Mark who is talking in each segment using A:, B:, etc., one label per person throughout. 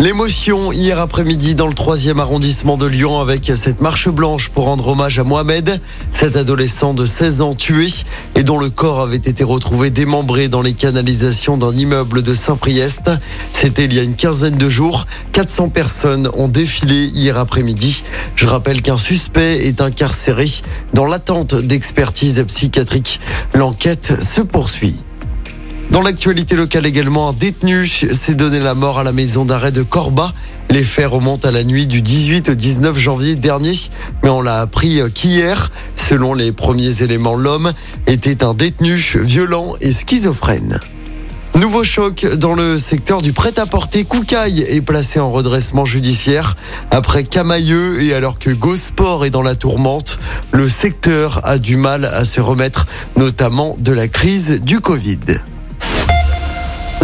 A: L'émotion hier après-midi dans le 3e arrondissement de Lyon avec cette marche blanche pour rendre hommage à Mohamed, cet adolescent de 16 ans tué et dont le corps avait été retrouvé démembré dans les canalisations d'un immeuble de Saint-Priest. C'était il y a une quinzaine de jours. 400 personnes ont défilé hier après-midi. Je rappelle qu'un suspect est incarcéré dans l'attente d'expertise psychiatrique. L'enquête se poursuit. Dans l'actualité locale également, un détenu s'est donné la mort à la maison d'arrêt de Corba. Les faits remontent à la nuit du 18 au 19 janvier dernier, mais on l'a appris qu'hier, selon les premiers éléments, l'homme était un détenu violent et schizophrène. Nouveau choc dans le secteur du prêt-à-porter. Koukaï est placé en redressement judiciaire après Camailleux et alors que Gosport est dans la tourmente. Le secteur a du mal à se remettre, notamment de la crise du Covid.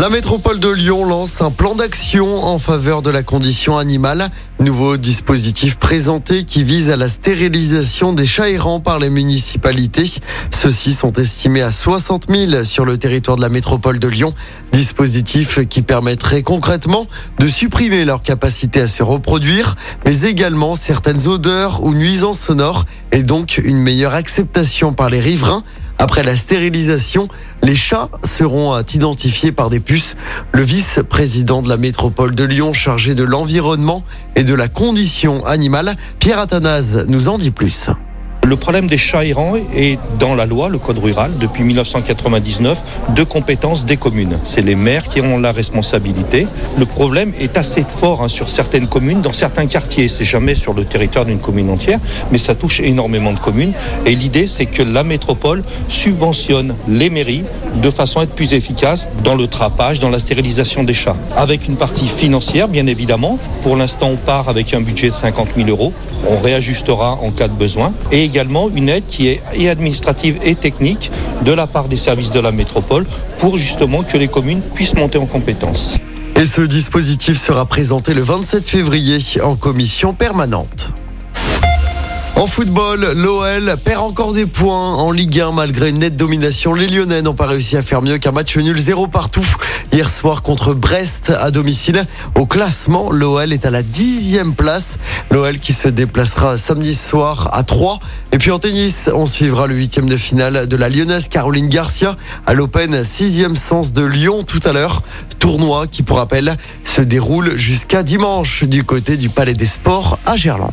A: La métropole de Lyon lance un plan d'action en faveur de la condition animale. Nouveau dispositif présenté qui vise à la stérilisation des chats errants par les municipalités. Ceux-ci sont estimés à 60 000 sur le territoire de la métropole de Lyon. Dispositif qui permettrait concrètement de supprimer leur capacité à se reproduire, mais également certaines odeurs ou nuisances sonores et donc une meilleure acceptation par les riverains. Après la stérilisation, les chats seront identifiés par des puces. Le vice-président de la métropole de Lyon chargé de l'environnement et de la condition animale, Pierre Athanase, nous en dit plus.
B: Le problème des chats errants est dans la loi, le code rural, depuis 1999, de compétence des communes. C'est les maires qui ont la responsabilité. Le problème est assez fort hein, sur certaines communes, dans certains quartiers. C'est jamais sur le territoire d'une commune entière, mais ça touche énormément de communes. Et l'idée, c'est que la métropole subventionne les mairies de façon à être plus efficace dans le trapage, dans la stérilisation des chats. Avec une partie financière, bien évidemment. Pour l'instant, on part avec un budget de 50 000 euros. On réajustera en cas de besoin. Et également une aide qui est administrative et technique de la part des services de la métropole pour justement que les communes puissent monter en compétences.
A: Et ce dispositif sera présenté le 27 février en commission permanente. En football, l'OL perd encore des points en Ligue 1 malgré une nette domination. Les Lyonnais n'ont pas réussi à faire mieux qu'un match nul 0 partout hier soir contre Brest à domicile. Au classement, l'OL est à la dixième place. L'OL qui se déplacera samedi soir à 3. Et puis en tennis, on suivra le huitième de finale de la Lyonnaise Caroline Garcia à l'Open sixième sens de Lyon tout à l'heure. Tournoi qui, pour rappel, se déroule jusqu'à dimanche du côté du Palais des Sports à Gerland.